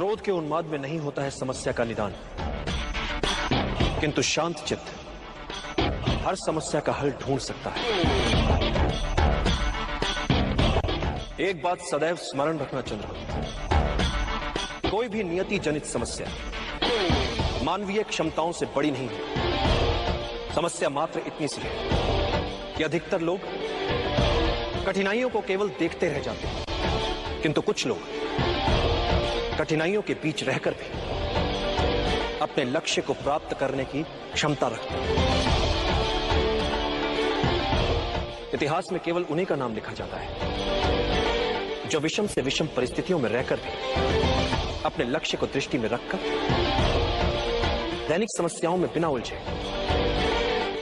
क्रोध के उन्माद में नहीं होता है समस्या का निदान। किंतु शांत चित्त हर समस्या का हल ढूंढ सकता है। एक बात सदैव स्मरण रखना चंद्र, कोई भी नियति जनित समस्या मानवीय क्षमताओं से बड़ी नहीं है। समस्या मात्र इतनी सी है कि अधिकतर लोग कठिनाइयों को केवल देखते रह जाते हैं। किंतु कुछ लोग कठिनाइयों के बीच रहकर भी अपने लक्ष्य को प्राप्त करने की क्षमता रखते हैं। इतिहास में केवल उन्हीं का नाम लिखा जाता है, जो विषम से विषम परिस्थितियों में रहकर भी अपने लक्ष्य को दृष्टि में रखकर दैनिक समस्याओं में बिना उलझे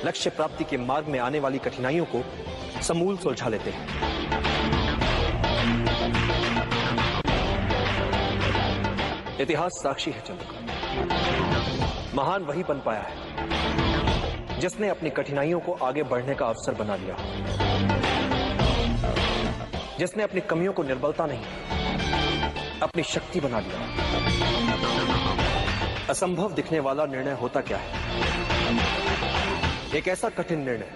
लक्ष्य प्राप्ति के मार्ग में आने वाली कठिनाइयों को समूल सुलझा लेते हैं। इतिहास साक्षी है चंद्रकांत महान वही बन पाया है, जिसने अपनी कठिनाइयों को आगे बढ़ने का अवसर बना लिया। जिसने अपनी कमियों को निर्बलता नहीं, अपनी शक्ति बना लिया। असंभव दिखने वाला निर्णय होता क्या है? एक ऐसा कठिन निर्णय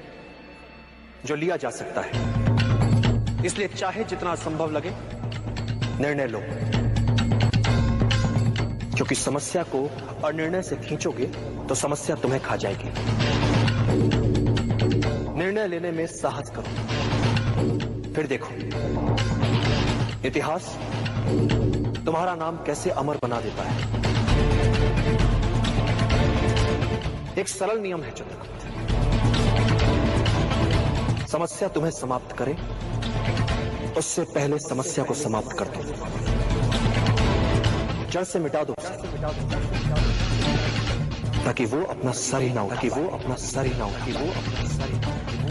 जो लिया जा सकता है। इसलिए चाहे जितना असंभव लगे, निर्णय लो। क्योंकि समस्या को अनिर्णय से खींचोगे तो समस्या तुम्हें खा जाएगी। निर्णय लेने में साहस करो। फिर देखो, इतिहास तुम्हारा नाम कैसे अमर बना देता है। एक सरल नियम है चंद्रगुप्त। समस्या तुम्हें समाप्त करे, उससे पहले समस्या को समाप्त कर दो। जड़ से मिटा दो। ताकि वो अपना सर ही ना हो ताकि वो अपना सर ही ना हो ताकि वो अपना सर ही ना उठा